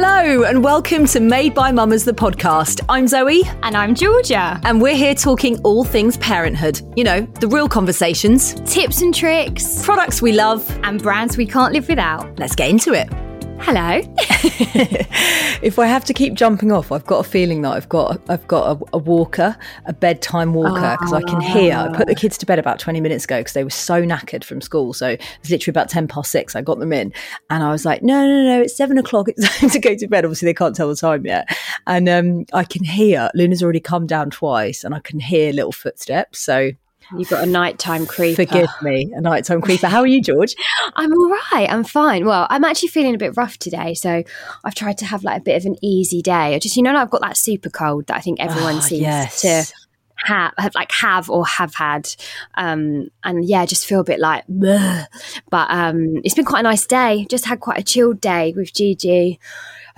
Hello and welcome to Made by Mamas the podcast. I'm Zoe And I'm Georgia. and we're here talking all things parenthood. You know, the real conversations, Tips and tricks products we love. and brands we can't live without. Let's get into it. Hello. if I have to keep jumping off, I've got a feeling that I've got I've got a, a walker, a bedtime walker, because I can hear. I put the kids to bed about twenty minutes ago because they were so knackered from school. So it was literally about ten past six. I got them in, and I was like, "No, no, no, it's seven o'clock. It's time to go to bed." Obviously, they can't tell the time yet, and um, I can hear Luna's already come down twice, and I can hear little footsteps. So You've got a nighttime creeper. forgive me, a nighttime creeper. How are you, George? I'm all right. I'm fine. Well, I'm actually feeling a bit rough today, so I've tried to have like a bit of an easy day. I just, you know, I've got that super cold that I think everyone Ah, seems yes. to have, have, like have or have had. Um, and yeah, just feel a bit like, "Bleh." but um, it's been quite a nice day. Just had quite a chilled day with Gigi.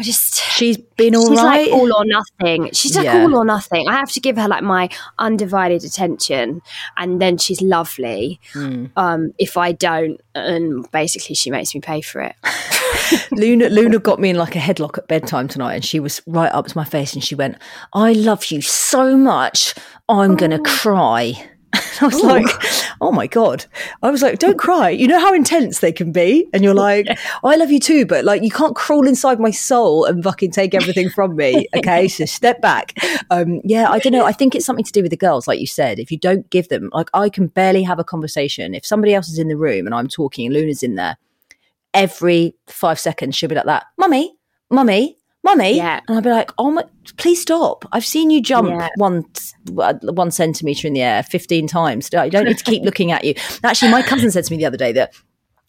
I just She's been all she's right. like all or nothing. She's like Yeah. all or nothing. I have to give her like my undivided attention, and then she's lovely. Hmm. Um, if I don't, and basically she makes me pay for it. Luna Luna got me in like a headlock at bedtime tonight and she was right up to my face and she went, I love you so much, I'm gonna cry. I was like, oh my God. I was like, don't cry. You know how intense they can be? And you're like, I love you too, but like, you can't crawl inside my soul and fucking take everything from me. Okay. So step back. Um, yeah, I don't know. I think it's something to do with the girls, like you said. If you don't give them, like, I can barely have a conversation. If somebody else is in the room and I'm talking and Luna's in there, every five seconds she'll be like that, mummy, mummy, mummy. Yeah. And I'd be like, oh my, please stop. I've seen you jump Yeah. one, uh, one centimetre in the air 15 times. You don't need to keep looking at you. Actually, my cousin said to me the other day that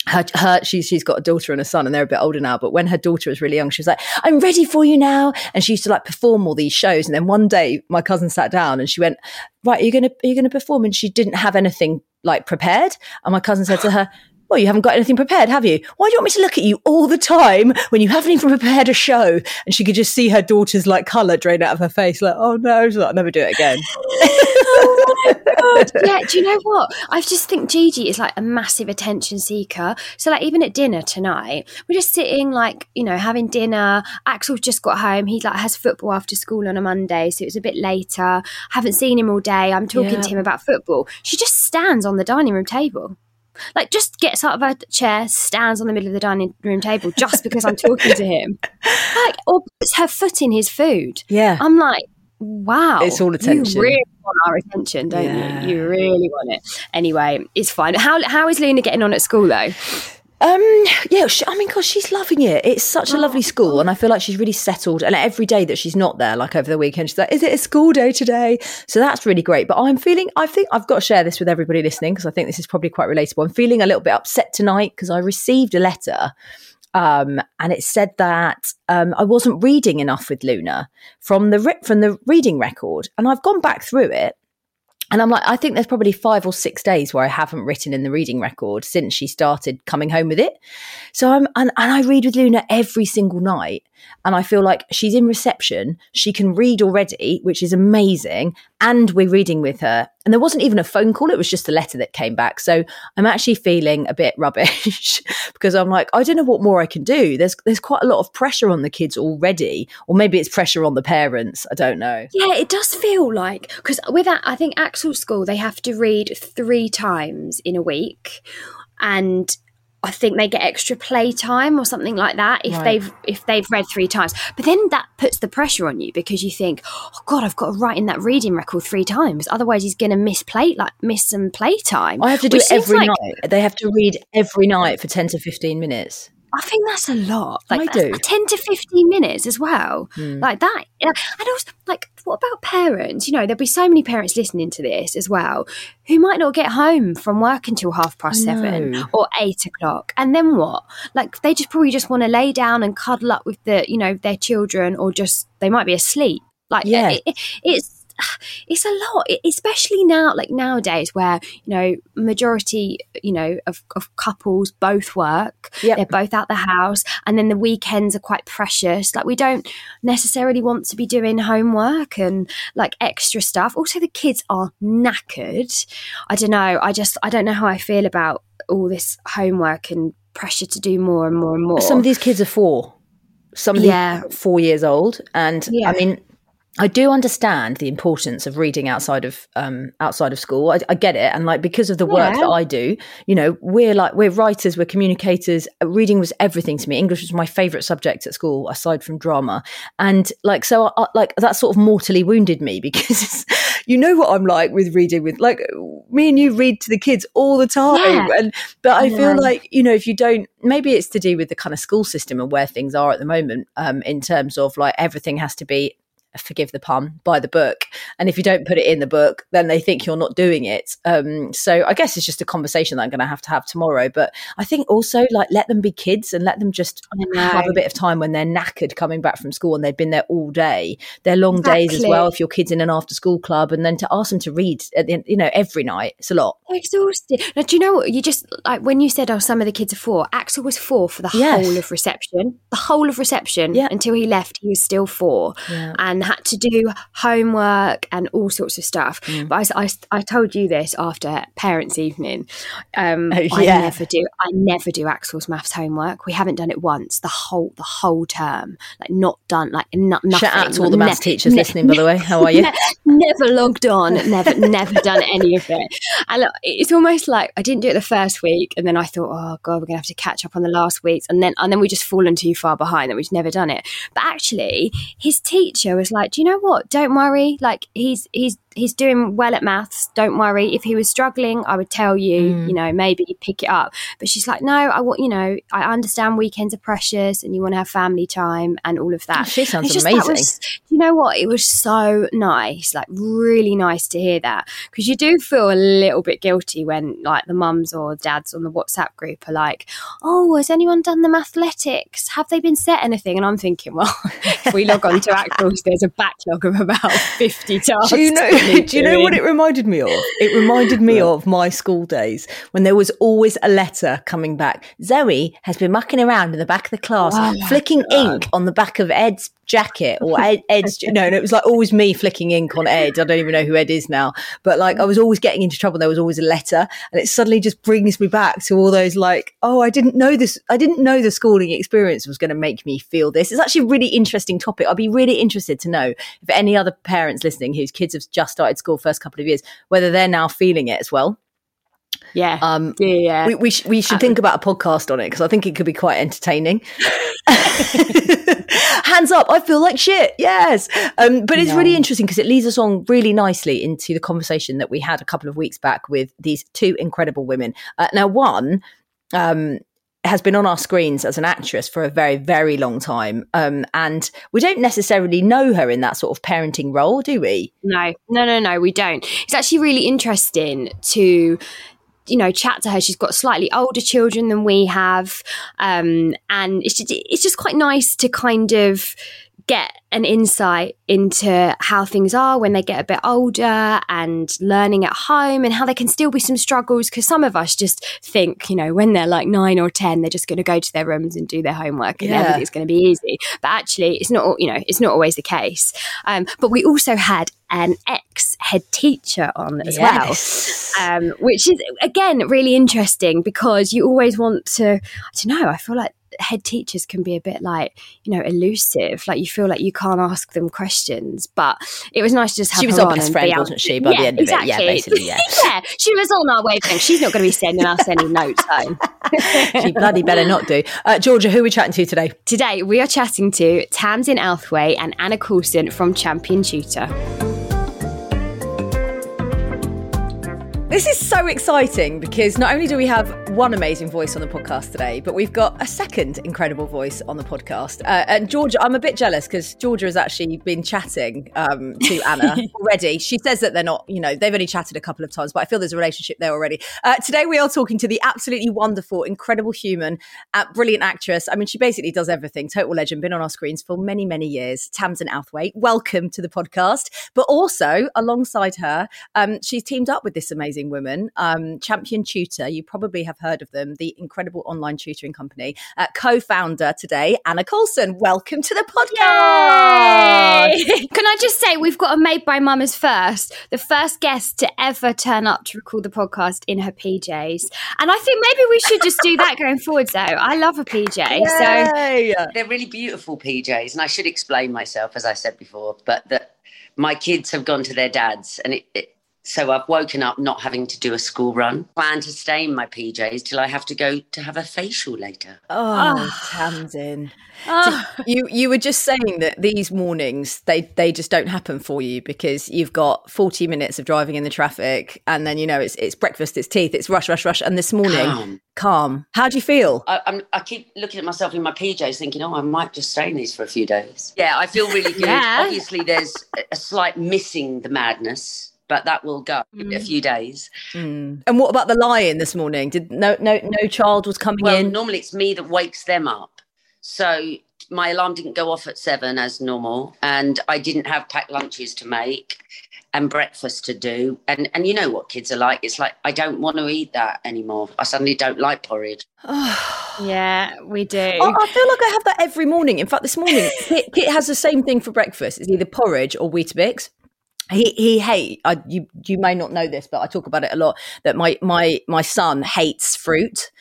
her, her she's, she's got a daughter and a son and they're a bit older now but when her daughter was really young she was like i'm ready for you now and she used to like perform all these shows and then one day my cousin sat down and she went right are you gonna are you gonna perform and she didn't have anything like prepared and my cousin said to her well, you haven't got anything prepared, have you? Why do you want me to look at you all the time when you haven't even prepared a show? And she could just see her daughter's like colour drain out of her face, like, oh no, she's like, I'll never do it again. Oh yeah, do you know what? I just think Gigi is like a massive attention seeker. So like even at dinner tonight, we're just sitting like, you know, having dinner. Axel's just got home. He like has football after school on a Monday, so it's a bit later. Haven't seen him all day. I'm talking Yeah. to him about football. She just stands on the dining room table. Like just gets out of her chair, stands on the middle of the dining room table just because I'm talking to him. Like or puts her foot in his food. Yeah. I'm like, wow. It's all attention. You really want our attention, don't Yeah. you? You really want it. Anyway, it's fine. How how is Luna getting on at school though? Um, yeah, she, I mean, gosh, she's loving it. It's such a lovely school, and I feel like she's really settled. And every day that she's not there, like over the weekend, she's like, "Is it a school day today?" So that's really great. But I'm feeling, I think I've got to share this with everybody listening because I think this is probably quite relatable. I'm feeling a little bit upset tonight because I received a letter, um, and it said that um, I wasn't reading enough with Luna from the re- from the reading record, and I've gone back through it. And I'm like, I think there's probably five or six days where I haven't written in the reading record since she started coming home with it. So I'm, and, and I read with Luna every single night. And I feel like she's in reception. She can read already, which is amazing. And we're reading with her. And there wasn't even a phone call. It was just a letter that came back. So I'm actually feeling a bit rubbish because I'm like, I don't know what more I can do. There's there's quite a lot of pressure on the kids already. Or maybe it's pressure on the parents. I don't know. Yeah, it does feel like because with that, I think Axel School they have to read three times in a week, and I think they get extra playtime or something like that if Right. they've if they've read three times. But then that puts the pressure on you because you think, oh God, I've got to write in that reading record three times. Otherwise, he's going to miss play like miss some playtime. I have to do it every like- night. They have to read every night for 10 to 15 minutes. I think that's a lot. Like I do. ten to fifteen minutes as well. Hmm. Like that. And also, like, what about parents? You know, there'll be so many parents listening to this as well who might not get home from work until half past seven or eight o'clock. And then what? Like, they just probably just want to lay down and cuddle up with the, you know, their children, or just they might be asleep. Like, Yeah. it- it- it's it's a lot, especially now, like nowadays, where you know majority, you know, of, of couples both work. Yep. They're both out the house, and then the weekends are quite precious. Like we don't necessarily want to be doing homework and like extra stuff. Also, the kids are knackered. I don't know. I just I don't know how I feel about all this homework and pressure to do more and more and more. Some of these kids are four. Some of Yeah. four years old. And Yeah. I mean, I do understand the importance of reading outside of um, outside of school. I, I get it, and like because of the work Yeah. that I do, you know, we're like we're writers, we're communicators. Uh, Reading was everything to me. English was my favorite subject at school, aside from drama. And like so, I, I- like that sort of mortally wounded me because you know what I'm like with reading. With like me and you read to the kids all the time, Yeah. and but I feel like you know if you don't, maybe it's to do with the kind of school system and where things are at the moment, um, in terms of like everything has to be forgive the pun by the book and if you don't put it in the book then they think you're not doing it um so i guess it's just a conversation that i'm going to have to have tomorrow but i think also like let them be kids and let them just have a bit of time when they're knackered coming back from school and they've been there all day they're long days as well if your kids in an after school club and then to ask them to read at the, you know every night it's a lot exhausted. Now, do you know what? You just like when you said, "Oh, some of the kids are four. Axel was four for the Yes. whole of reception. The whole of reception Yeah. until he left. He was still four, Yeah. and had to do homework and all sorts of stuff. Mm. But I I, I told you this after parents' evening. Um, Oh, I never do. I never do Axel's maths homework. We haven't done it once the whole the whole term. Like not done. Like no, nothing. shout out to all the Ne- maths teachers ne- listening by the way how are you ne- never logged on, never, never done any of it. And look, it's almost like I didn't do it the first week, and then I thought, oh god, we're gonna have to catch up on the last weeks, and then and then we just fallen too far behind, and we've never done it. But actually, his teacher was like, do you know what? Don't worry, like he's he's he's doing well at maths. Don't worry. If he was struggling, I would tell you, Mm. you know, maybe pick it up. But she's like, no, I want, you know, I understand weekends are precious, and you want to have family time and all of that. she sounds just amazing was- you know what? It was so nice, like really nice to hear that because you do feel a little bit guilty when like the mums or dads on the WhatsApp group are like, "Oh, has anyone done the mathletics? Have they been set anything?" And I'm thinking, well, if we log on to Axel's, there's a backlog of about fifty tasks. Do you know? Do you know what it reminded me of? It reminded me of my school days when there was always a letter coming back. Zoe has been mucking around in the back of the class, flicking ink on the back of Ed's jacket or Ed, Ed's. No, and it was like always me flicking ink on Ed. I don't even know who Ed is now, but like I was always getting into trouble. There was always a letter, and it suddenly just brings me back to all those like, oh, I didn't know this. I didn't know the schooling experience was going to make me feel this. It's actually a really interesting topic. I'd be really interested to know if any other parents listening whose kids have just started school first couple of years, whether they're now feeling it as well. Yeah, Um, yeah, yeah. we, we, sh- we should think about a podcast on it because I think it could be quite entertaining. Hands up, I feel like shit. Yes. Um, but it's really interesting because it leads us on really nicely into the conversation that we had a couple of weeks back with these two incredible women. Uh, now, one, um, has been on our screens as an actress for a very, very long time. Um, and we don't necessarily know her in that sort of parenting role, do we? No, no, no, no, we don't. It's actually really interesting to, you know, chat to her. She's got slightly older children than we have, um, and it's just, it's just quite nice to kind of get an insight into how things are when they get a bit older and learning at home and how there can still be some struggles because some of us just think you know when they're like 9 or 10 they're just going to go to their rooms and do their homework and Yeah. everything's going to be easy but actually it's not you know it's not always the case um, but we also had an ex head teacher on as well um, which is again really interesting because you always want to. I don't know. I feel like head teachers can be a bit like you know elusive. Like you feel like you can't ask them questions. But it was nice to just have She was her our on best friend, wasn't she, by the end of it? Yeah, basically, yeah. yeah, she was on our wavelength. She's not going to be sending us any notes home. she bloody better not do. Uh, Georgia, who are we chatting to today? Today we are chatting to Tamzin Outhwaite and Anna Coulson from Champion Tutor. This is so exciting because not only do we have one amazing voice on the podcast today, but we've got a second incredible voice on the podcast. Uh, and Georgia, I'm a bit jealous because Georgia has actually been chatting um, to Anna already. She says that they're not, you know, they've only chatted a couple of times, but I feel there's a relationship there already. Uh, today we are talking to the absolutely wonderful, incredible human, uh, brilliant actress. I mean, she basically does everything. Total legend, been on our screens for many, many years. Tamzin Outhwaite, welcome to the podcast. But also alongside her, um, she's teamed up with this amazing woman, um, Champion Tutor. You probably have heard of them, the incredible online tutoring company. Uh, co-founder today, Anna Coulson. Welcome to the podcast. Yay! Can I just say we've got a made by mamas first, the first guest to ever turn up to record the podcast in her PJs, and I think maybe we should just do that going forward. Though I love a PJ, so They're really beautiful PJs, and I should explain myself, as I said before, but that my kids have gone to their dads, and it, it, so I've woken up not having to do a school run. Plan to stay in my PJs till I have to go to have a facial later. Oh, ah. Tamzin. Oh, You you were just saying that these mornings they they just don't happen for you because you've got 40 minutes of driving in the traffic and then you know it's it's breakfast it's teeth it's rush rush rush and this morning Calm. calm how do you feel I, I'm, I keep looking at myself in my PJs, thinking, "Oh, I might just stay in these for a few days." Yeah, I feel really good. Yeah. Obviously, there's a- a slight missing the madness, but that will go in a few days. Mm. and what about the lion this morning did no no no child was coming Well, in normally it's me that wakes them up. So my alarm didn't go off at seven as normal, and I didn't have packed lunches to make and breakfast to do. And and you know what kids are like. It's like I don't want to eat that anymore. I suddenly don't like porridge. yeah, we do. I, I feel like I have that every morning. In fact, this morning, Kit, Kit has the same thing for breakfast. It's either porridge or Weetabix. He he hate. I, you you may not know this, but I talk about it a lot. That my my my son hates fruit.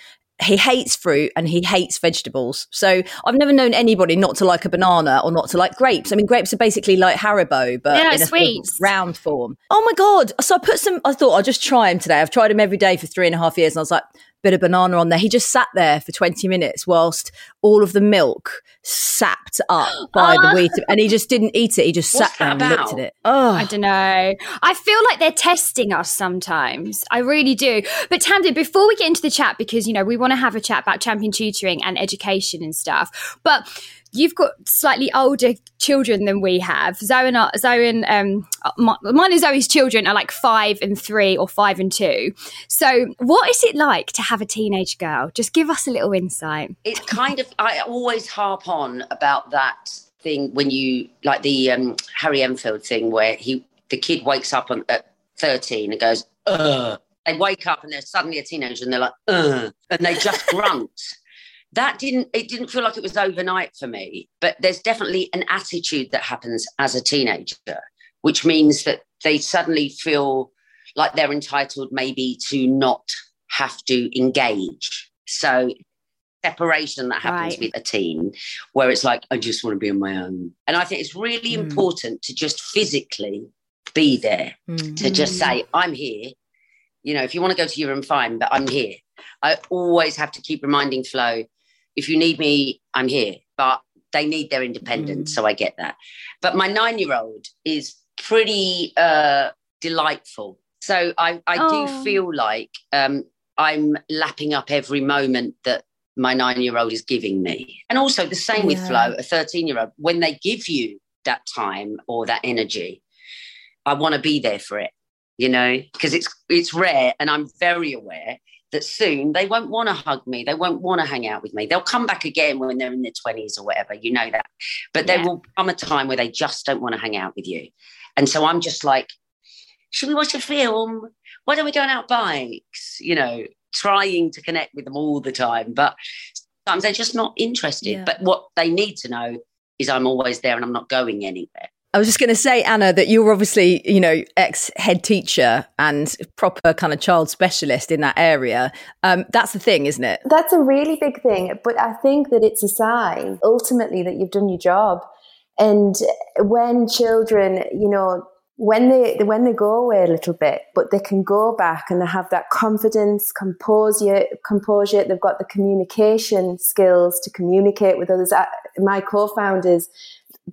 He hates fruit and he hates vegetables. So I've never known anybody not to like a banana or not to like grapes. I mean, grapes are basically like Haribo, but Yeah, in a sweets. round form. Oh my god! So I put some. I thought I'll just try him today. I've tried him every day for three and a half years, and I was like, bit of banana on there. He just sat there for 20 minutes whilst all of the milk sapped up by the wheat. And he just didn't eat it. He just sat there and that looked at it. Oh, I don't know. I feel like they're testing us sometimes. I really do. But Tamzin, before we get into the chat, because you know we want to have a chat about champion tutoring and education and stuff, but you've got slightly older children than we have. Zoe and I- Zoe and um, my, mine and Zoe's children are like five and three or five and two. So, what is it like to have a teenage girl? Just give us a little insight. It's kind of I always harp on about that thing when you like the um, Harry Enfield thing where he the kid wakes up on, at 13 and goes, Ugh. They wake up and they're suddenly a teenager and they're like, Ugh, and they just grunt. That didn't it didn't feel like it was overnight for me, but there's definitely an attitude that happens as a teenager, which means that they suddenly feel like they're entitled maybe to not have to engage. So separation that happens Right. with a teen where it's like, I just want to be on my own. And I think it's really Mm. important to just physically be there, Mm. to just say, I'm here. You know, if you want to go to your room, fine, but I'm here. I always have to keep reminding Flo, if you need me, I'm here. But they need their independence, Mm. so I get that. But my nine year old is pretty uh, delightful. So I, I Oh. do feel like um, I'm lapping up every moment that my nine year old is giving me. And also the same with Yeah. Flo, a 13 year old. When they give you that time or that energy, I want to be there for it, you know, because it's it's rare and I'm very aware that soon they won't want to hug me. They won't want to hang out with me. They'll come back again when they're in their 20s or whatever. You know that. But yeah. there will come a time where they just don't want to hang out with you. And so I'm just like, should we watch a film? Why don't we go on our bikes? You know, trying to connect with them all the time. But sometimes they're just not interested. Yeah. But what they need to know is I'm always there and I'm not going anywhere. I was just going to say, Anna, that you're obviously, you know, ex head teacher and proper kind of child specialist in that area. Um, that's the thing, isn't it? That's a really big thing. But I think that it's a sign ultimately that you've done your job. And when children, you know, when they when they go away a little bit, but they can go back and they have that confidence, composure, composure. They've got the communication skills to communicate with others. My co-founders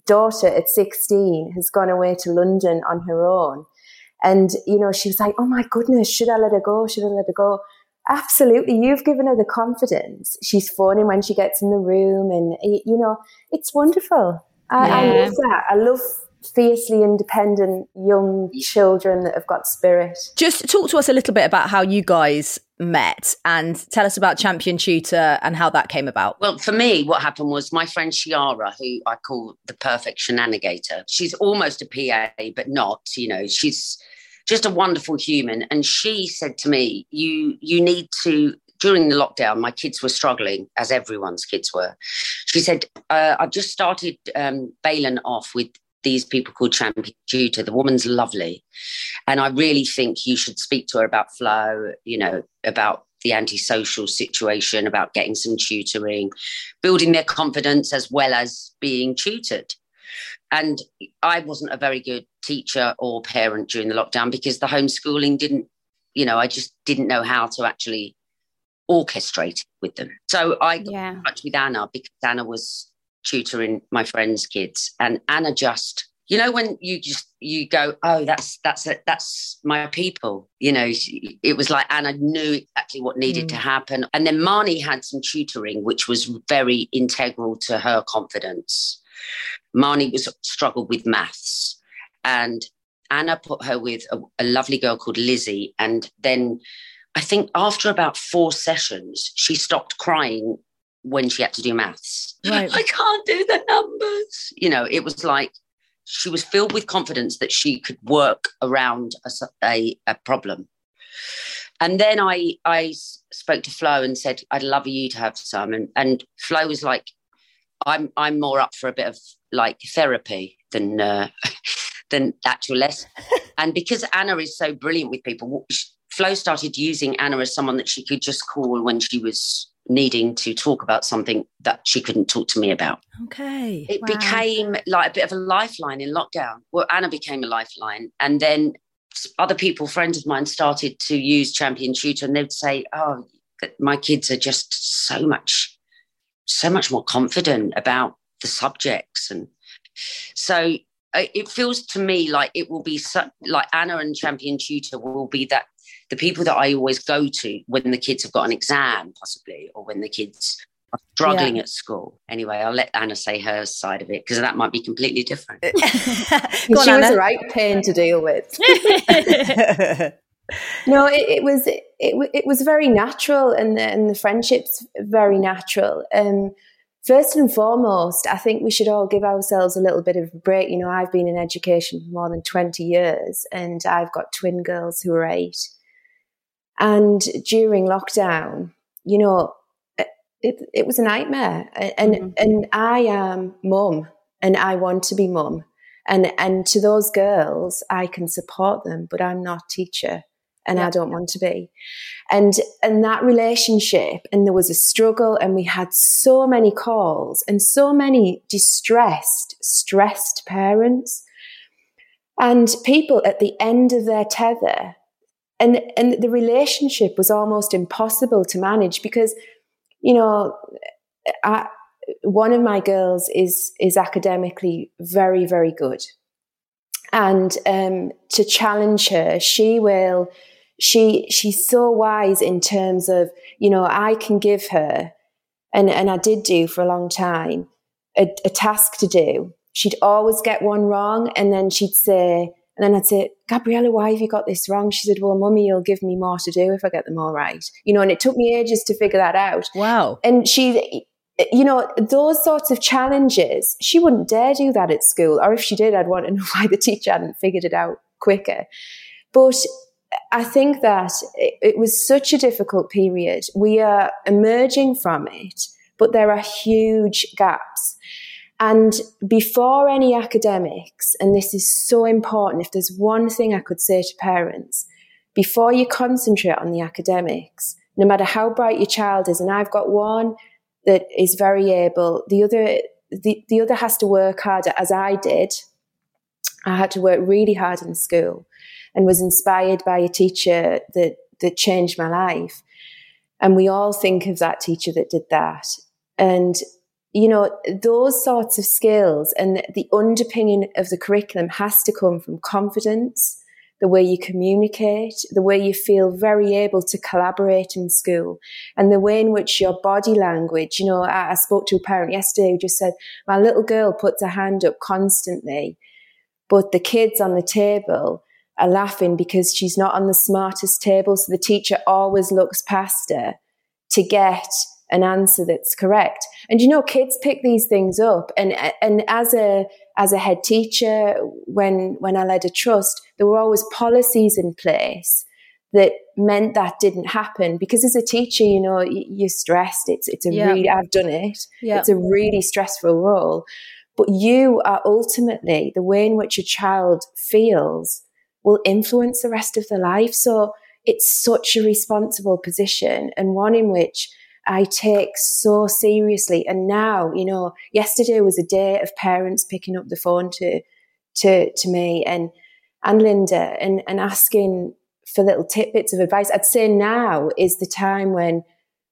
daughter at 16 has gone away to London on her own. And, you know, she was like, oh my goodness, should I let her go? Should I let her go? Absolutely. You've given her the confidence. She's phoning when she gets in the room. And, you know, it's wonderful. I, yeah. I love that. I love fiercely independent young children that have got spirit. Just talk to us a little bit about how you guys met and tell us about Champion Tutor and how that came about. Well, for me, what happened was my friend Shiara, who I call the perfect shenanigator, she's almost a PA, but not, you know, she's just a wonderful human. And she said to me, You you need to during the lockdown, my kids were struggling, as everyone's kids were. She said, uh, I've just started um, Baylan off with these people called Champion Tutor. The woman's lovely. And I really think you should speak to her about Flo, you know, about the antisocial situation, about getting some tutoring, building their confidence as well as being tutored. And I wasn't a very good teacher or parent during the lockdown because the homeschooling didn't, you know, I just didn't know how to actually orchestrate with them. So I got yeah. in touch with Anna because Anna was tutoring my friends' kids, and Anna just, you know, when you just you go, oh, that's that's it, that's my people. You know, it was like Anna knew exactly what needed mm. to happen, and then Marnie had some tutoring, which was very integral to her confidence. Marnie was struggled with maths, and Anna put her with a, a lovely girl called Lizzie, and then. I think after about four sessions, she stopped crying when she had to do maths. Right. I can't do the numbers. You know, it was like she was filled with confidence that she could work around a, a, a problem. And then I I spoke to Flo and said, I'd love you to have some. And, and Flo was like, I'm I'm more up for a bit of like therapy than uh, than actual lesson. and because Anna is so brilliant with people, Flo started using Anna as someone that she could just call when she was needing to talk about something that she couldn't talk to me about. Okay. It wow. became like a bit of a lifeline in lockdown. Well, Anna became a lifeline. And then other people, friends of mine, started to use Champion Tutor and they'd say, Oh, my kids are just so much, so much more confident about the subjects. And so uh, it feels to me like it will be so, like Anna and Champion Tutor will be that the people that I always go to when the kids have got an exam, possibly, or when the kids are struggling yeah. at school. Anyway, I'll let Anna say her side of it because that might be completely different. on, she Anna. was a right pain to deal with. no, it, it, was it, it was very natural, and the, and the friendships very natural. Um, first and foremost, I think we should all give ourselves a little bit of a break. You know, I've been in education for more than 20 years and I've got twin girls who are eight. And during lockdown, you know, it, it was a nightmare. And, mm-hmm. and I am mum and I want to be mum. And, and to those girls, I can support them, but I'm not teacher and yeah. I don't want to be. And and that relationship, and there was a struggle, and we had so many calls and so many distressed, stressed parents, and people at the end of their tether and and the relationship was almost impossible to manage because you know I, one of my girls is is academically very very good. And um, to challenge her she will she she's so wise in terms of you know i can give her and and i did do for a long time a, a task to do. She'd always get one wrong and then she'd say And then I'd say, Gabriella, why have you got this wrong? She said, Well, mummy, you'll give me more to do if I get them all right. You know, and it took me ages to figure that out. Wow. And she, you know, those sorts of challenges, she wouldn't dare do that at school. Or if she did, I'd want to know why the teacher hadn't figured it out quicker. But I think that it was such a difficult period. We are emerging from it, but there are huge gaps. And before any academics, and this is so important, if there's one thing I could say to parents, before you concentrate on the academics, no matter how bright your child is, and I've got one that is very able, the other the, the other has to work harder as I did. I had to work really hard in school and was inspired by a teacher that that changed my life. And we all think of that teacher that did that. And you know, those sorts of skills and the underpinning of the curriculum has to come from confidence, the way you communicate, the way you feel very able to collaborate in school, and the way in which your body language, you know, I, I spoke to a parent yesterday who just said, my little girl puts her hand up constantly, but the kids on the table are laughing because she's not on the smartest table. So the teacher always looks past her to get an answer that's correct. And you know, kids pick these things up. And and as a as a head teacher, when when I led a trust, there were always policies in place that meant that didn't happen. Because as a teacher, you know, you're stressed. It's it's a yeah. really I've done it. Yeah. It's a really stressful role. But you are ultimately the way in which a child feels will influence the rest of their life. So it's such a responsible position and one in which I take so seriously. And now, you know, yesterday was a day of parents picking up the phone to to to me and and Linda and and asking for little tidbits of advice. I'd say now is the time when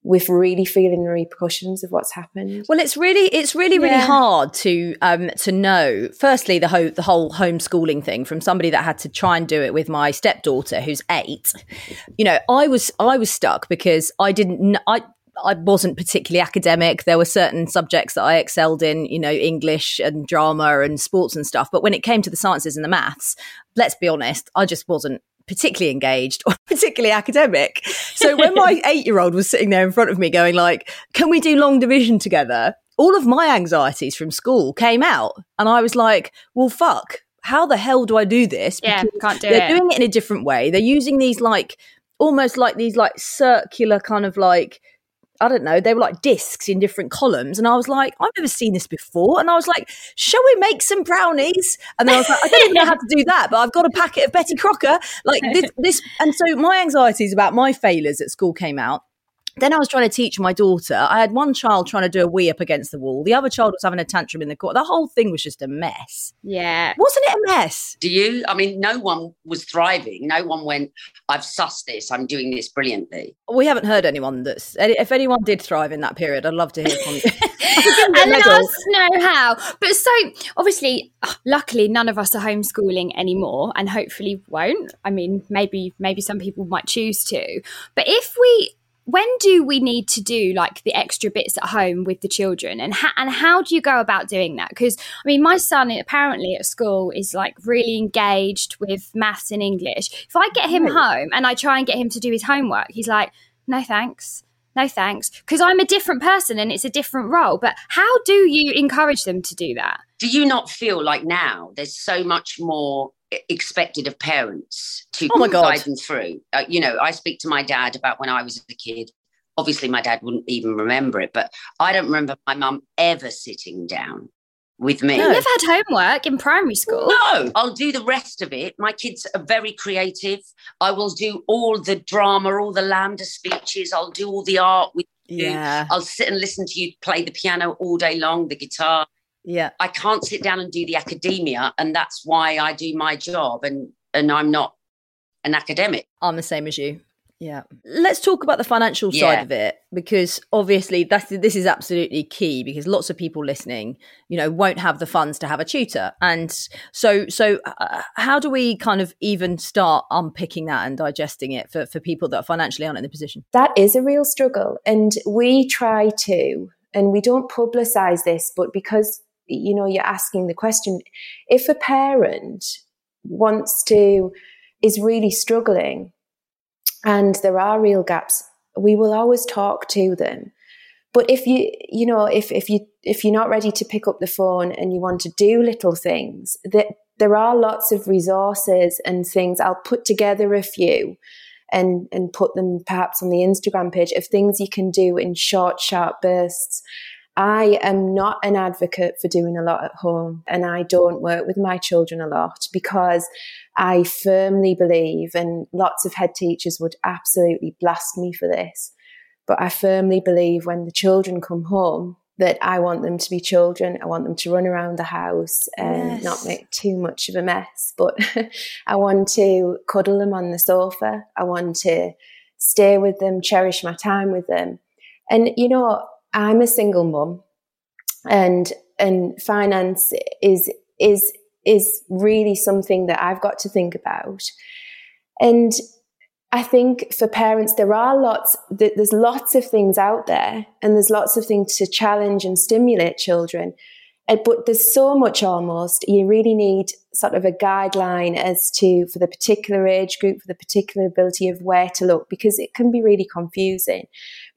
with really feeling the repercussions of what's happened. Well, it's really it's really really yeah. hard to um to know. Firstly, the whole the whole homeschooling thing from somebody that had to try and do it with my stepdaughter who's eight. You know, I was I was stuck because I didn't I I wasn't particularly academic. There were certain subjects that I excelled in, you know, English and drama and sports and stuff. But when it came to the sciences and the maths, let's be honest, I just wasn't particularly engaged or particularly academic. So when my eight year old was sitting there in front of me going like, can we do long division together? All of my anxieties from school came out. And I was like, well, fuck, how the hell do I do this? Yeah, can't do they're it. doing it in a different way. They're using these like, almost like these like circular kind of like, I don't know, they were like discs in different columns. And I was like, I've never seen this before. And I was like, shall we make some brownies? And I was like, I don't even know how to do that, but I've got a packet of Betty Crocker. Like this, this. And so my anxieties about my failures at school came out then I was trying to teach my daughter. I had one child trying to do a wee up against the wall. The other child was having a tantrum in the court. The whole thing was just a mess. Yeah. Wasn't it a mess? Do you? I mean, no one was thriving. No one went, I've sussed this. I'm doing this brilliantly. We haven't heard anyone that's, if anyone did thrive in that period, I'd love to hear from you. and let us know how. But so, obviously, luckily, none of us are homeschooling anymore and hopefully won't. I mean, maybe, maybe some people might choose to. But if we, when do we need to do like the extra bits at home with the children? And ha- and how do you go about doing that? Because i mean my son apparently at school is like really engaged with maths and english. If i get him home and i try and get him to do his homework he's like no thanks no thanks. Because i'm a different person and it's a different role. But how do you encourage them to do that? Do you not feel like now there's so much more expected of parents to oh guide them through. Uh, you know, I speak to my dad about when I was a kid. Obviously, my dad wouldn't even remember it, but I don't remember my mum ever sitting down with me. No. You've had homework in primary school. No, I'll do the rest of it. My kids are very creative. I will do all the drama, all the LAMDA speeches. I'll do all the art with you. Yeah. I'll sit and listen to you play the piano all day long, the guitar. Yeah. I can't sit down and do the academia. And that's why I do my job. And, and I'm not an academic. I'm the same as you. Yeah. Let's talk about the financial yeah. side of it because obviously that's this is absolutely key because lots of people listening, you know, won't have the funds to have a tutor. And so so uh, how do we kind of even start unpicking that and digesting it for for people that financially aren't in the position? That is a real struggle and we try to and we don't publicize this but because you know, you're asking the question if a parent wants to, is really struggling, and there are real gaps, we will always talk to them. But if you, you know, if, if you, if you're not ready to pick up the phone and you want to do little things, that there are lots of resources and things. I'll put together a few and, and put them perhaps on the Instagram page of things you can do in short, sharp bursts. I am not an advocate for doing a lot at home and I don't work with my children a lot because I firmly believe, and lots of head teachers would absolutely blast me for this, but I firmly believe when the children come home that I want them to be children. I want them to run around the house and yes. not make too much of a mess. But I want to cuddle them on the sofa. I want to stay with them, cherish my time with them. And, you know, I'm a single mum and, and finance is, is, is really something that I've got to think about. And I think for parents, there are lots, there's lots of things out there and there's lots of things to challenge and stimulate children. Eh, but there's so much almost, you really need sort of a guideline as to, for the particular age group, for the particular ability of where to look, because it can be really confusing.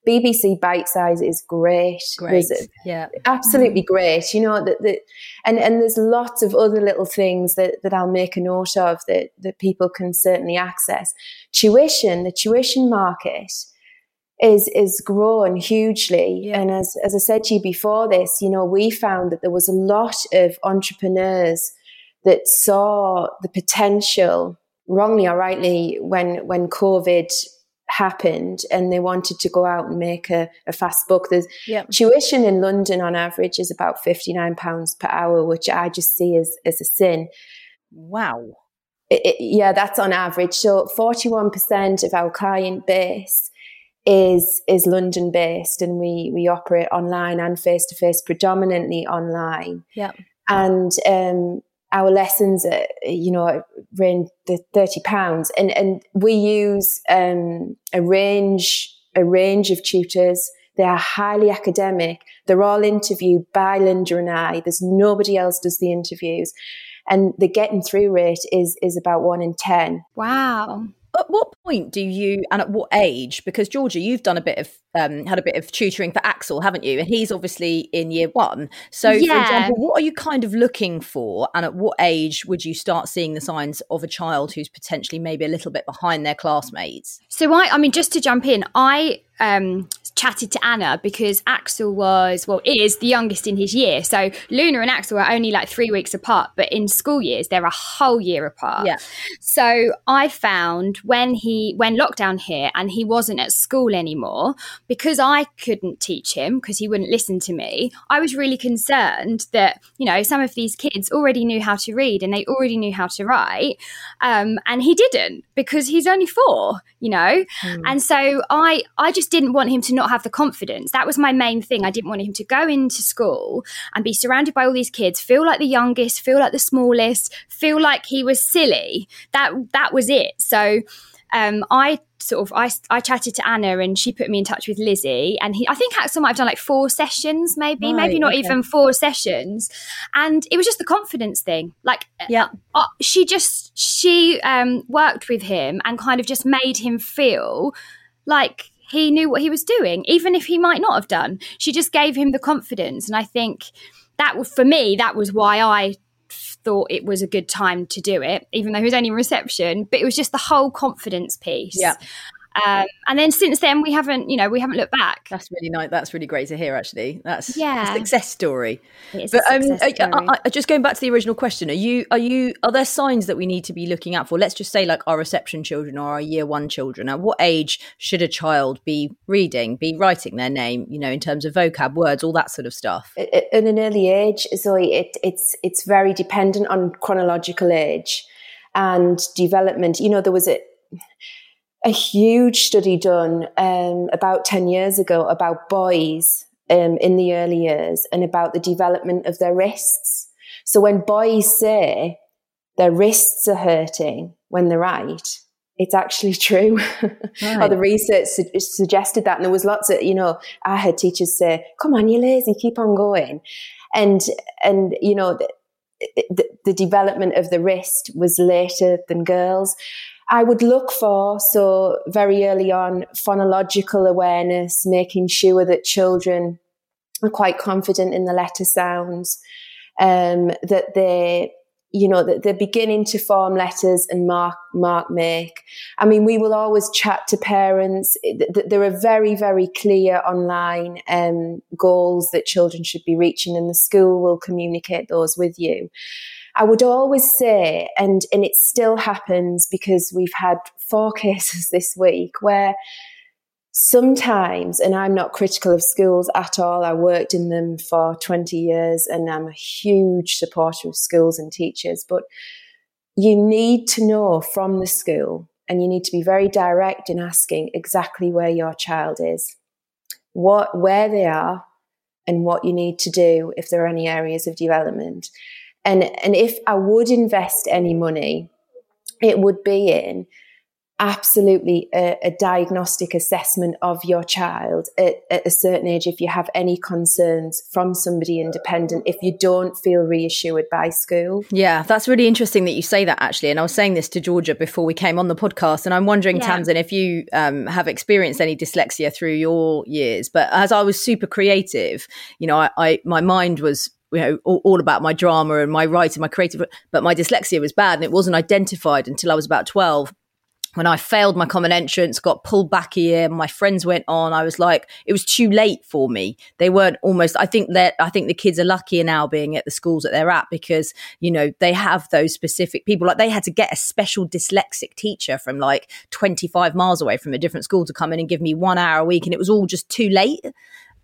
BBC Bitesize is great. Great. yeah. Absolutely great. You know, that, that and, and there's lots of other little things that, that I'll make a note of that, that people can certainly access. Tuition, the tuition market is is grown hugely. Yeah. And as as I said to you before this, you know, we found that there was a lot of entrepreneurs that saw the potential, wrongly or rightly, when when COVID happened and they wanted to go out and make a, a fast book. There's yep. tuition in London on average is about £59 per hour, which I just see as, as a sin. Wow. It, it, yeah, that's on average. So 41% of our client base is is London based and we we operate online and face to face predominantly online. Yeah. And um our lessons, are, you know, range the thirty pounds, and and we use um, a range a range of tutors. They are highly academic. They're all interviewed by Linda and I. There's nobody else does the interviews, and the getting through rate is is about one in ten. Wow at what point do you and at what age because georgia you've done a bit of um, had a bit of tutoring for axel haven't you and he's obviously in year one so yeah. for example what are you kind of looking for and at what age would you start seeing the signs of a child who's potentially maybe a little bit behind their classmates so i i mean just to jump in i um, chatted to Anna because Axel was, well, is the youngest in his year. So Luna and Axel are only like three weeks apart, but in school years, they're a whole year apart. Yeah. So I found when he, when lockdown hit and he wasn't at school anymore, because I couldn't teach him because he wouldn't listen to me, I was really concerned that, you know, some of these kids already knew how to read and they already knew how to write. Um, and he didn't because he's only four, you know? Mm. And so I, I just didn't want him to not have the confidence. That was my main thing. I didn't want him to go into school and be surrounded by all these kids, feel like the youngest, feel like the smallest, feel like he was silly. That that was it. So um, I sort of I, I chatted to Anna and she put me in touch with Lizzie and he I think Axel might have done like four sessions maybe right, maybe not okay. even four sessions and it was just the confidence thing like yeah uh, she just she um, worked with him and kind of just made him feel like he knew what he was doing, even if he might not have done. She just gave him the confidence. And I think that was for me, that was why I thought it was a good time to do it, even though he was only in reception. But it was just the whole confidence piece. Yeah. Um, and then since then, we haven't, you know, we haven't looked back. That's really nice. That's really great to hear. Actually, that's yeah, a success story. but um, story. I, I, just going back to the original question, are you, are you, are there signs that we need to be looking out for? Let's just say, like our reception children or our year one children. At what age should a child be reading, be writing their name? You know, in terms of vocab, words, all that sort of stuff. At an early age, Zoe, it, it's it's very dependent on chronological age and development. You know, there was a a huge study done um, about 10 years ago about boys um, in the early years and about the development of their wrists. So when boys say their wrists are hurting when they're write, it's actually true. Right. or the research su- suggested that. And there was lots of, you know, I heard teachers say, come on, you're lazy, keep on going. And, and, you know, the, the development of the wrist was later than girls. I would look for, so very early on, phonological awareness, making sure that children are quite confident in the letter sounds, um, that they you know, that they're beginning to form letters and mark, mark make. I mean, we will always chat to parents. There are very, very clear online um, goals that children should be reaching, and the school will communicate those with you. I would always say, and, and it still happens because we've had four cases this week where sometimes, and I'm not critical of schools at all, I worked in them for 20 years and I'm a huge supporter of schools and teachers, but you need to know from the school and you need to be very direct in asking exactly where your child is, what, where they are, and what you need to do if there are any areas of development. And, and if I would invest any money, it would be in absolutely a, a, diagnostic assessment of your child at, at, a certain age if you have any concerns from somebody independent if you don't feel reassured by school. Yeah that's really interesting that you say that actually. And i was saying this to georgia before we came on the podcast and i'm wondering yeah. Tamzin if you um, have experienced any dyslexia through your years. But as i was super creative you know I, I my mind was you know all, all, about my drama and my writing my creative but my dyslexia was bad and it wasn't identified until i was about 12 when I failed my common entrance, got pulled back a year, my friends went on. I was like, it was too late for me. They weren't almost. I think that I think the kids are luckier now being at the schools that they're at because you know they have those specific people. Like they had to get a special dyslexic teacher from like 25 miles away from a different school to come in and give me one hour a week, and it was all just too late.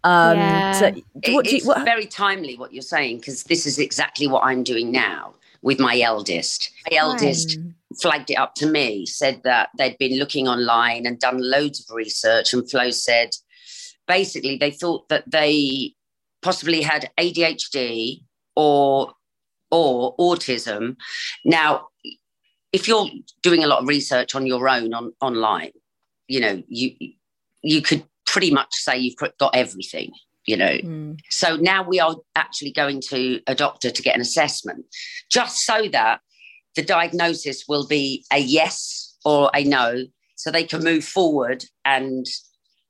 Um, yeah. So what, it's you, what, very timely what you're saying because this is exactly what I'm doing now with my eldest. My eldest flagged it up to me, said that they'd been looking online and done loads of research, and Flo said basically they thought that they possibly had ADHD or or autism. Now, if you're doing a lot of research on your own on online, you know you you could pretty much say you've got everything you know. Mm. So now we are actually going to a doctor to get an assessment, just so that the diagnosis will be a yes or a no, so they can move forward. And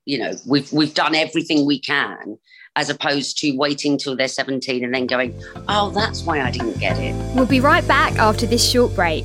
you know, we've we've done everything we can, as opposed to waiting till they're 17 and then going, oh, that's why I didn't get it. We'll be right back after this short break.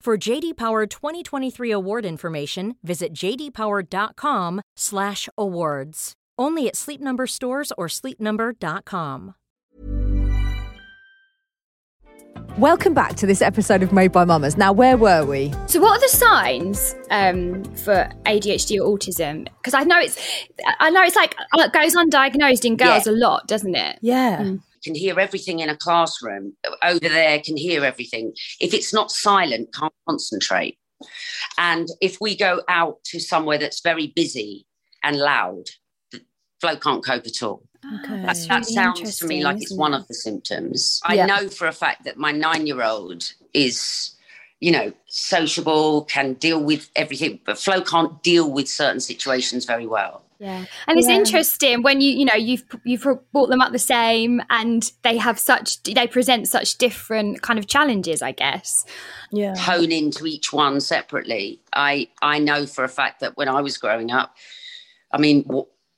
For JD Power 2023 award information, visit jdpower.com/awards. Only at Sleep Number stores or sleepnumber.com. Welcome back to this episode of Made by Mamas. Now, where were we? So, what are the signs um, for ADHD or autism? Because I know it's, I know it's like uh, it goes undiagnosed in girls yeah. a lot, doesn't it? Yeah. Mm can hear everything in a classroom. Over there can hear everything. If it's not silent, can't concentrate. And if we go out to somewhere that's very busy and loud, the Flo can't cope at all. Okay. That, that sounds to me like it's one it? of the symptoms. Yeah. I know for a fact that my nine year old is, you know, sociable, can deal with everything, but Flo can't deal with certain situations very well. Yeah, and it's yeah. interesting when you you know you've you've brought them up the same, and they have such they present such different kind of challenges. I guess. Yeah. Hone into each one separately. I I know for a fact that when I was growing up, I mean,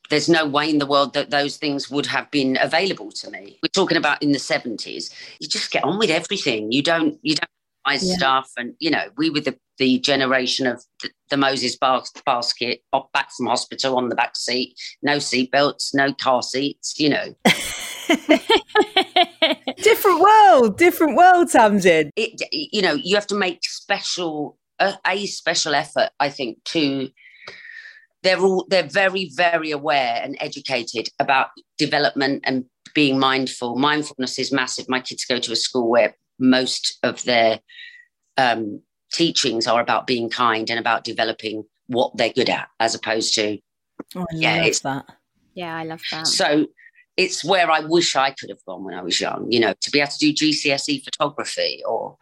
there's no way in the world that those things would have been available to me. We're talking about in the 70s. You just get on with everything. You don't you don't buy Yeah. stuff and you know, we were the, the generation of the, the Moses bas- basket back from hospital on the back seat, no seat belts, no car seats, you know. different world, different world, Tamzin. it you know you have to make special a, a special effort i think to they're all they're very very aware and educated about development and being mindful mindfulness is massive my kids go to a school where most of their um, teachings are about being kind and about developing what they're good at as opposed to Oh, I Yeah, love it's- that. yeah, I love that. so it's where I wish I could have gone when I was young, you know, to be able to do GCSE photography or,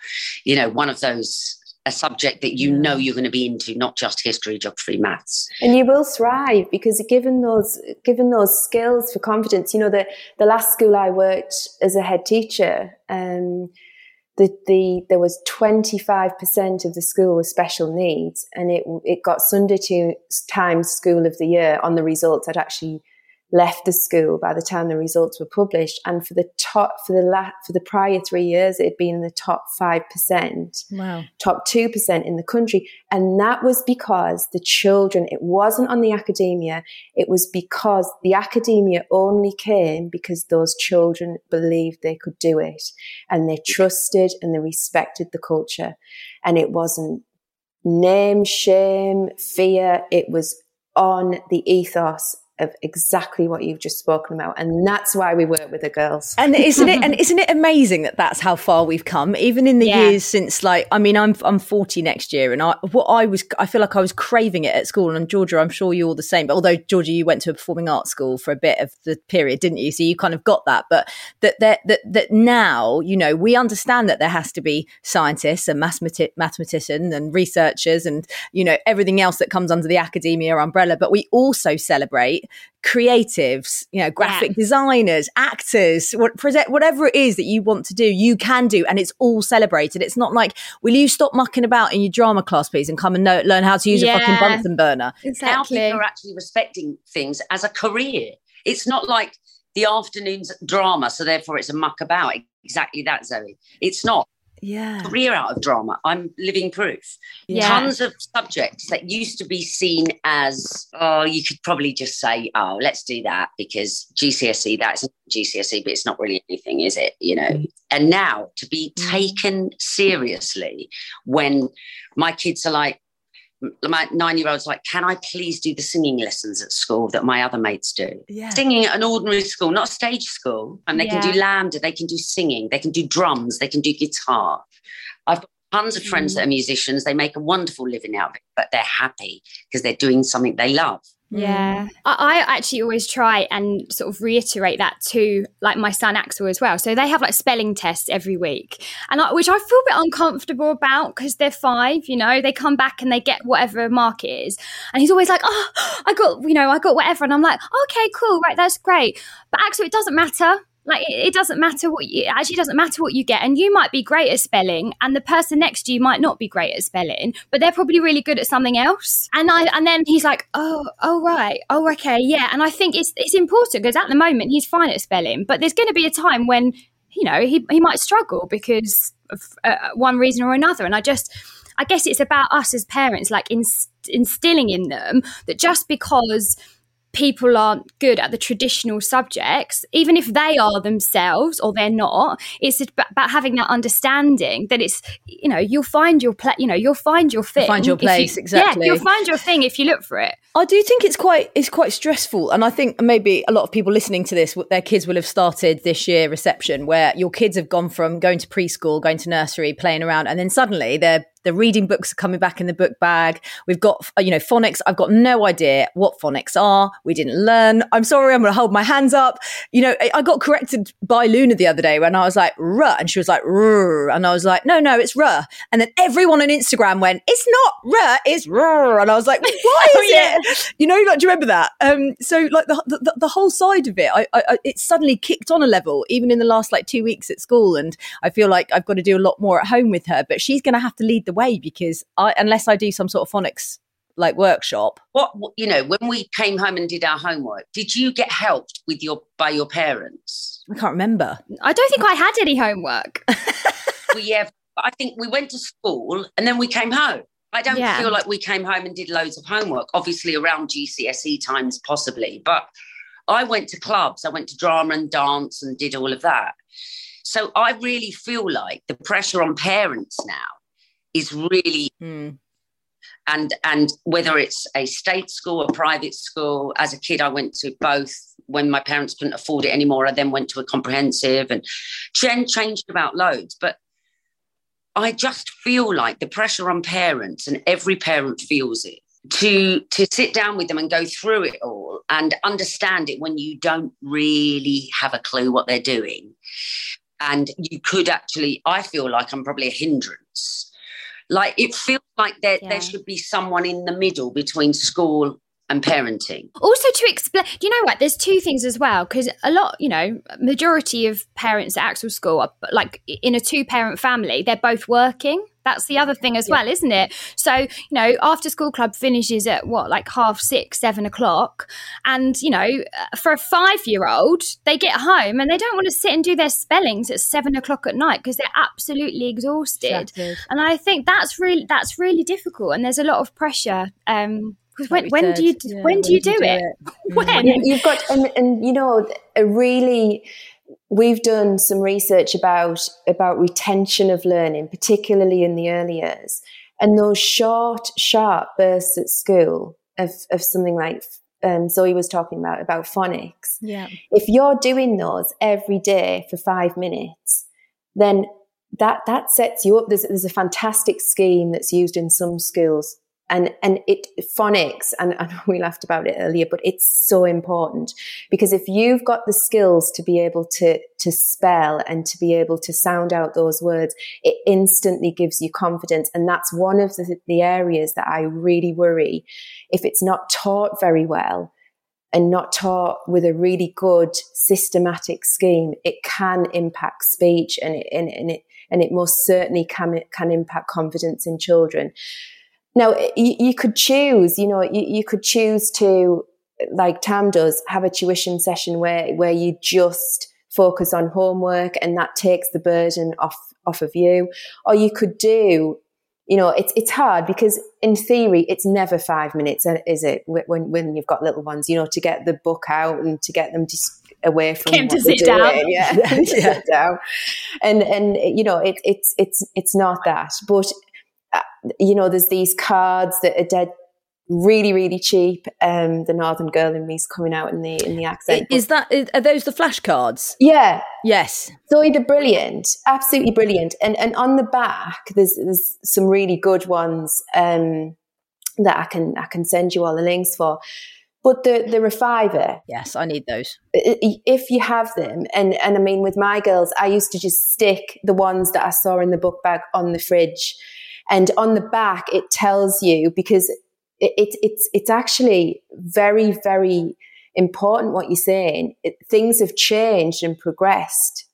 you know, one of those, a subject that you know you're going to be into, not just history, geography, maths. and you will thrive because given those given those skills for confidence you know the the last school i worked as a head teacher um the, the there was 25% of the school with special needs and it it got sunday to times school of the year on the results i'd actually left the school by the time the results were published and for the top for the la- for the prior 3 years it had been in the top 5% Wow. top 2% in the country. And that was because the children, it wasn't on the academia, it was because the academia only came because those children believed they could do it and they trusted and they respected the culture. And it wasn't name, shame, fear, it was on the ethos of exactly what you've just spoken about. And that's why we work with the girls. And isn't it? And isn't it amazing that that's how far we've come? Even in the Yeah. years since, like, I mean, I'm I'm 40 next year, and I what I was, I feel like I was craving it at school. And Georgia, I'm sure you're all the same. But although Georgia, you went to a performing arts school for a bit of the period, didn't you? So you kind of got that. But that that that that now, you know, we understand that there has to be scientists and mathemati- mathematicians and researchers and you know everything else that comes under the academia umbrella. But we also celebrate creatives, you know, graphic designers, actors, what, present, whatever it is that you want to do, you can do, and it's all celebrated. It's not like, will you stop mucking about in your drama class, please, and come and know, learn how to use a fucking Yeah. Bunsen burner? Now people are actually respecting things as a career. It's not like the afternoon's drama, so therefore it's a muck about. Exactly that, Zoe. It's not. Yeah, career out of drama. I'm living proof. Yeah. Tons of subjects that used to be seen as, oh, you could probably just say, oh, let's do that because GCSE, that's GCSE, but it's not really anything, is it? You know, mm. and now to be mm. taken seriously when my kids are like, my nine year old's like, can I please do the singing lessons at school that my other mates do? yeah. Singing at an ordinary school, not a stage school. And they can do LAMDA, they can do singing, they can do drums, they can do guitar. I've got tons of friends mm. that are musicians. They make a wonderful living out of it, but they're happy because they're doing something they love. Mm. Yeah. I, I actually always try and sort of reiterate that to like my son Axel as well. So they have like spelling tests every week, and I, which I feel a bit uncomfortable about because they're five. You know, they come back and they get whatever mark it is, and he's always like, "Oh, I got you know, I got whatever," and I'm like, "Okay, cool, right, that's great." But Axel, it doesn't matter. Like it, it doesn't matter what you it actually doesn't matter what you get, and you might be great at spelling, and the person next to you might not be great at spelling, but they're probably really good at something else. And I and then he's like, oh, oh right, oh okay, yeah. And I think it's it's important because at the moment he's fine at spelling, but there's going to be a time when you know he he might struggle because of uh, one reason or another. And I just I guess it's about us as parents, like inst- instilling in them that just because people aren't good at the traditional subjects, even if they are themselves or they're not, it's about having that understanding that it's you know you'll find your pla- you know you'll find your thing, find your if you- place, exactly. Yeah, you'll find your thing if you look for it. I do think it's quite it's quite stressful, and I think maybe a lot of people listening to this, their kids will have started this year reception, where your kids have gone from going to preschool, going to nursery, playing around, and then suddenly they're the reading books are coming back in the book bag. We've got uh, you know phonics. I've got no idea what phonics are. We didn't learn. I'm sorry. I'm going to hold my hands up. You know, I, got corrected by Luna the other day when I was like ruh, and she was like ruh, and I was like no, no, it's ruh. And then everyone on Instagram went, it's not ruh, it's ruh, and I was like, why is it? You know, like do you remember that? Um, so like the, the the whole side of it, I, I, I it suddenly kicked on a level, even in the last like two weeks at school, and I feel like I've got to do a lot more at home with her. But she's going to have to lead the way because I, unless I do some sort of phonics like workshop. What you know, when we came home and did our homework, did you get helped with your by your parents? I can't remember. I don't think I had any homework. we have. I think we went to school and then we came home. I don't Yeah. feel like we came home and did loads of homework. Obviously, around GCSE times, possibly, but I went to clubs. I went to drama and dance and did all of that. So I really feel like the pressure on parents now is really Hmm. and and whether it's a state school or private school as a kid i went to both. When my parents couldn't afford it anymore i then went to a comprehensive and chen changed about loads. But i just feel like the pressure on parents and every parent feels it to to sit down with them and go through it all and understand it when you don't really have a clue what they're doing. And you could actually i feel like i'm probably a hindrance like it feels like there, Yeah. there should be someone in the middle between school and parenting. Also to explain you know what? There's two things as well because a lot you know majority of parents at axel school are like in a two parent family they're both working that's the other thing as well isn't it so you know after school club finishes at what like half six seven o'clock and you know uh, for a five year old they get home and they don't want to sit and do their spellings at seven o'clock at night because they're absolutely exhausted and I think that's really that's really difficult, and there's a lot of pressure. Um, because when, Like we when do you said, yeah, when do you do it? when? You- You've got, and, and you know, a really, we've done some research about about retention of learning, particularly in the early years, and those short, sharp bursts at school of of something like um, Zoe was talking about about phonics. Yeah. If you're doing those every day for five minutes, then that that sets you up. There's there's a fantastic scheme that's used in some schools and and it phonics and we laughed about it earlier, but it's so important. Because if you've got the skills to be able to to spell and to be able to sound out those words, it instantly gives you confidence, and that's one of the, the areas that I really worry. If it's not taught very well and not taught with a really good systematic scheme, it can impact speech and it, and, and it and it most certainly can can impact confidence in children. Now, you, you could choose, you know, you, you could choose to, like Tam does, have a tuition session where, where you just focus on homework and that takes the burden off, off of you. Or you could do, you know, it's, it's hard because in theory, it's never five minutes, uh, is it? When, when you've got little ones, you know, to get the book out and to get them just away from 'em to sit down. doing. Yeah, to sit down. And, and, you know, it, it's, it's, it's not that, but you know, there's these cards that are dead really, really cheap. Um, the Northern Girl in me's coming out in the in the accent. Is that are those the flashcards? yeah, Yes. Zoe the brilliant, absolutely brilliant. And and on the back, there's there's some really good ones um, that I can I can send you all the links for. But the the reviver, Yes, I need those. if you have them, and and I mean with my girls, I used to just stick the ones that I saw in the book bag on the fridge, and on the back it tells you because it, it it's it's actually very very important what you're saying. It, things have changed and progressed.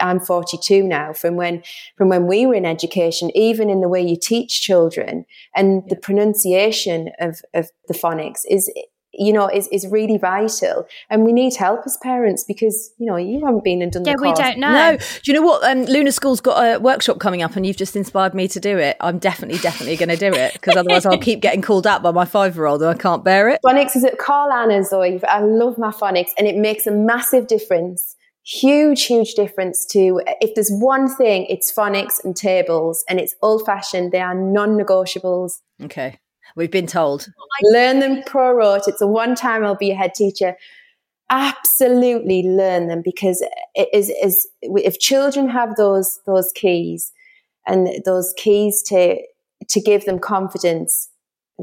I'm 42 now from when from when we were in education, even in the way you teach children and the pronunciation of, of the phonics is you know is, is really vital and we need help as parents because you know you haven't been and done Yeah, the we don't know. No, do you know what? Um, Luna School's got a workshop coming up, and you've just inspired me to do it. I'm definitely, definitely going to do it because otherwise, I'll keep getting called out by my five-year-old, and I can't bear it. phonics is at Carl Anna Zoe I love my phonics and it makes a massive difference huge huge difference to if there's one thing it's phonics and tables and it's old fashioned they are non-negotiables Okay, we've been told. learn them pro rote. It's a one time I'll be a head teacher. Absolutely learn them because it is, is if children have those those keys and those keys to to give them confidence,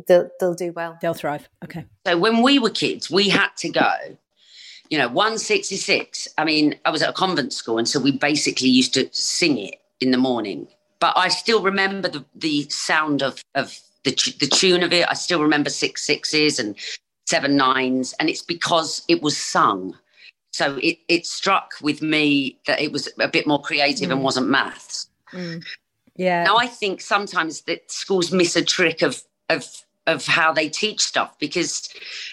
they'll they'll do well. They'll thrive. Okay. So when we were kids, we had to go, you know, 166. I mean, I was at a convent school, and so we basically used to sing it in the morning. But I still remember the, the sound of, of the, the tune of it. I still remember six sixes and seven nines, and it's because it was sung. So it, it struck with me that it was a bit more creative and mm. wasn't maths. Mm. Yeah. Now I think sometimes that schools miss a trick of of of how they teach stuff because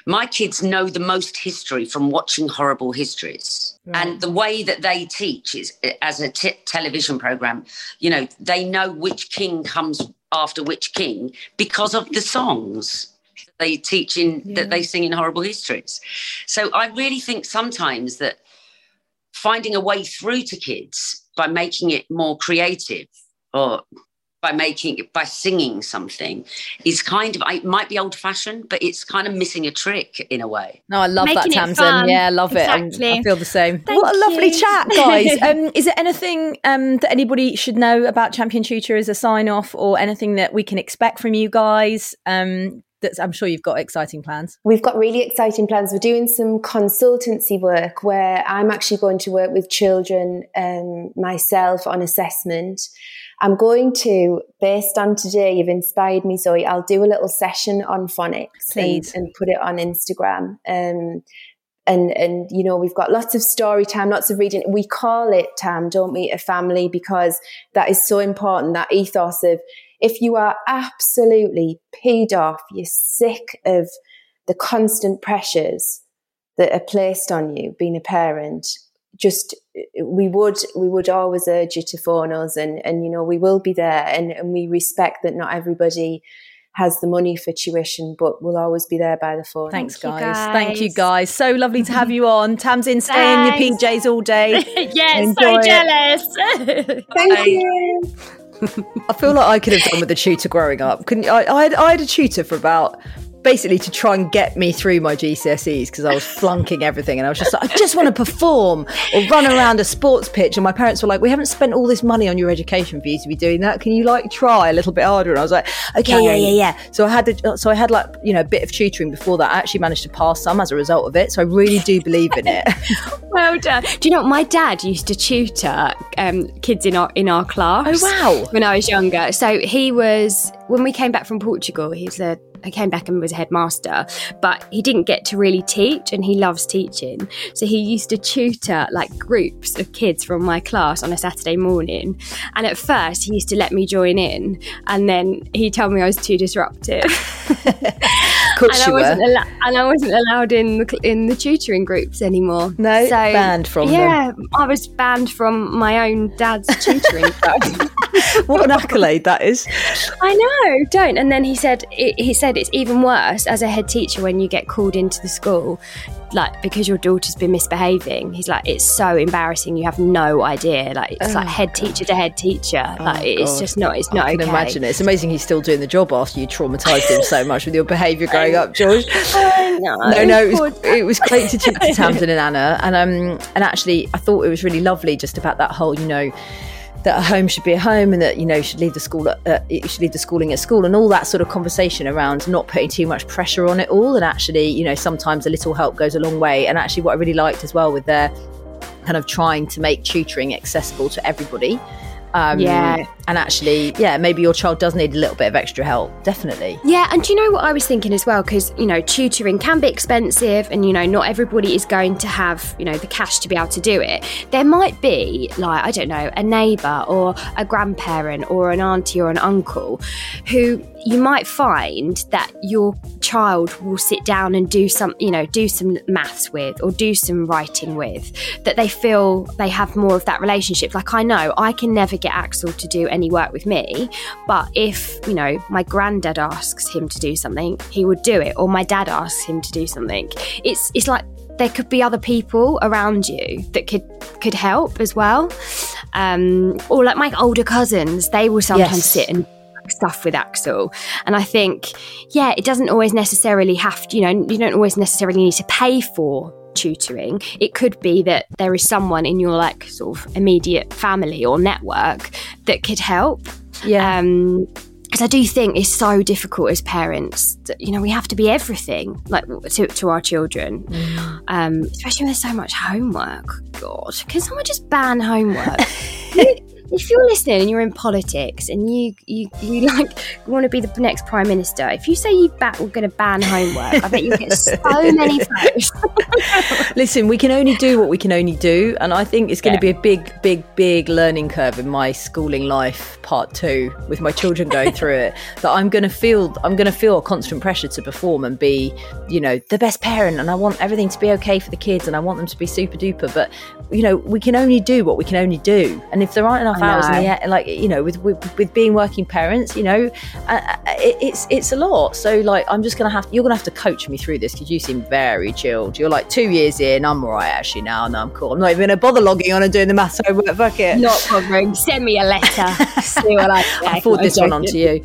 my kids know the most history from watching horrible histories right. and the way that they teach is as a t- television program you know they know which king comes after which king because of the songs they teach in yeah. that they sing in horrible histories so i really think sometimes that finding a way through to kids by making it more creative or by making by singing something is kind of it might be old fashioned but it's kind of missing a trick in a way. No i love Making that Tamzin. yeah i love exactly. it i feel the same. Thank what a lovely you. chat guys. Um, is there anything um, that anybody should know about champion tutor as a sign off or anything that we can expect from you guys? Um, that's I'm sure you've got exciting plans. We've got really exciting plans. We're doing some consultancy work where I'm actually going to work with children um, myself on assessment I'm going to, based on today, you've inspired me, Zoe. I'll do a little session on phonics and, and, put it on Instagram. Um, and and you know we've got lots of story time lots of reading we call it time don't we a family because that is so important that ethos of if you are absolutely paid off you're sick of the constant pressures that are placed on you being a parent just we would we would always urge you to phone us and and you know we will be there and, and we respect that not everybody has the money for tuition, but we'll always be there by the phone. Thanks, guys. guys. Thank you, guys. So lovely to have you on. Tamzin, stay in your PJs all day. yes, so jealous. Thank you. I feel like I could have done with a tutor growing up. Couldn't I? I had, I had a tutor for about basically to try and get me through my GCSEs because I was flunking everything and I was just like, I just want to perform or run around a sports pitch. And my parents were like, We haven't spent all this money on your education for you to be doing that. Can you like try a little bit harder? And I was like, Okay, yeah, yeah, yeah. So I had the, so I had like you know a bit of tutoring before that. I actually managed to pass some as a result of it. So I really do believe in it. well done. Do you know what? My dad used to tutor um, kids in our in our class. Oh wow! When I was younger, so he was when we came back from Portugal. He was a I came back and was a headmaster, but he didn't get to really teach and he loves teaching. So he used to tutor like groups of kids from my class on a Saturday morning. And at first he used to let me join in and then he told me I was too disruptive. and, I wasn't al- and I wasn't allowed in the, in the tutoring groups anymore. No, so, banned from yeah, them. I was banned from my own dad's tutoring club. what an accolade that is! I know, don't. And then he said, he said it's even worse as a head teacher when you get called into the school like because your daughter's been misbehaving he's like it's so embarrassing you have no idea like it's oh, like head God. teacher to head teacher oh, like it's God. just not it's not I can okay. imagine it it's amazing he's still doing the job after you traumatized him so much with your behavior growing up George no no it was, it was great to chat to Tamzin and Anna and um and actually I thought it was really lovely just about that whole you know that a home should be a home and that you know you should leave the school uh, you should leave the schooling at school and all that sort of conversation around not putting too much pressure on it all. And actually you know sometimes a little help goes a long way. And actually what I really liked as well with their kind of trying to make tutoring accessible to everybody um, yeah. And actually, yeah, maybe your child does need a little bit of extra help. Definitely. Yeah. And do you know what I was thinking as well? Because, you know, tutoring can be expensive and, you know, not everybody is going to have, you know, the cash to be able to do it. There might be, like, I don't know, a neighbour or a grandparent or an auntie or an uncle who you might find that your child will sit down and do some, you know, do some maths with or do some writing with, that they feel they have more of that relationship. Like, I know I can never get Axel to do any work with me, but if, you know, my granddad asks him to do something, he would do it, or my dad asks him to do something. It's, it's like, there could be other people around you that could could help as well, um, or like my older cousins. They will sometimes yes. sit and stuff with Axel. And I think, yeah, it doesn't always necessarily have to, you know, you don't always necessarily need to pay for tutoring. It could be that there is someone in your like sort of immediate family or network that could help. Yeah. Um, because I do think it's so difficult as parents that, you know, we have to be everything like to, to our children, mm. um, especially when there's so much homework. God, can someone just ban homework? if you're listening and you're in politics and you you, you like want to be the next prime minister, if you say you back we're going to ban homework, I bet you get so many votes. Listen, we can only do what we can only do, and I think it's going Yeah. to be a big, big, big learning curve in my schooling life, part two, with my children going through it. That I'm going to feel, I'm going to feel a constant pressure to perform and be, you know, the best parent, and I want everything to be okay for the kids, and I want them to be super duper. But you know, we can only do what we can only do, and if there aren't enough I hours in know. the e- like, you know, with with, with being working parents, you know, uh, uh, it, it's it's a lot. So like, I'm just gonna have you're gonna have to coach me through this because you seem very chilled. You're like two years in. I'm all right actually now. No, I'm cool. I'm not even gonna bother logging on and doing the maths homework. Fuck it. Not bothering. Send me a letter. See what I. I'll forward this one on to you.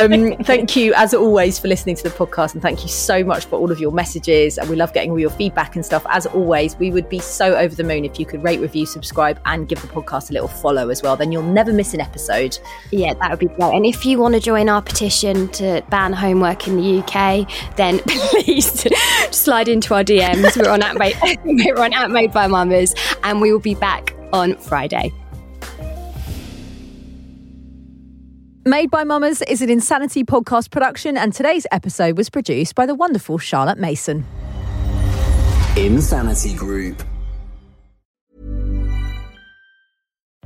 Um, thank you, as always, for listening to the podcast, and thank you so much for all of your messages. And we love getting all your feedback and stuff. As always, we would be so over the moon if you could rate, review, subscribe, and give the podcast a little follow as well. Then you'll never miss an episode. Yeah, that would be great. And if you want to join our petition to ban homework in the UK, then please slide into our DMs. We're on at made, we're on at made by Mamas, and we will be back on Friday. Made by Mamas is an Insanity podcast production, and today's episode was produced by the wonderful Charlotte Mason. Insanity Group.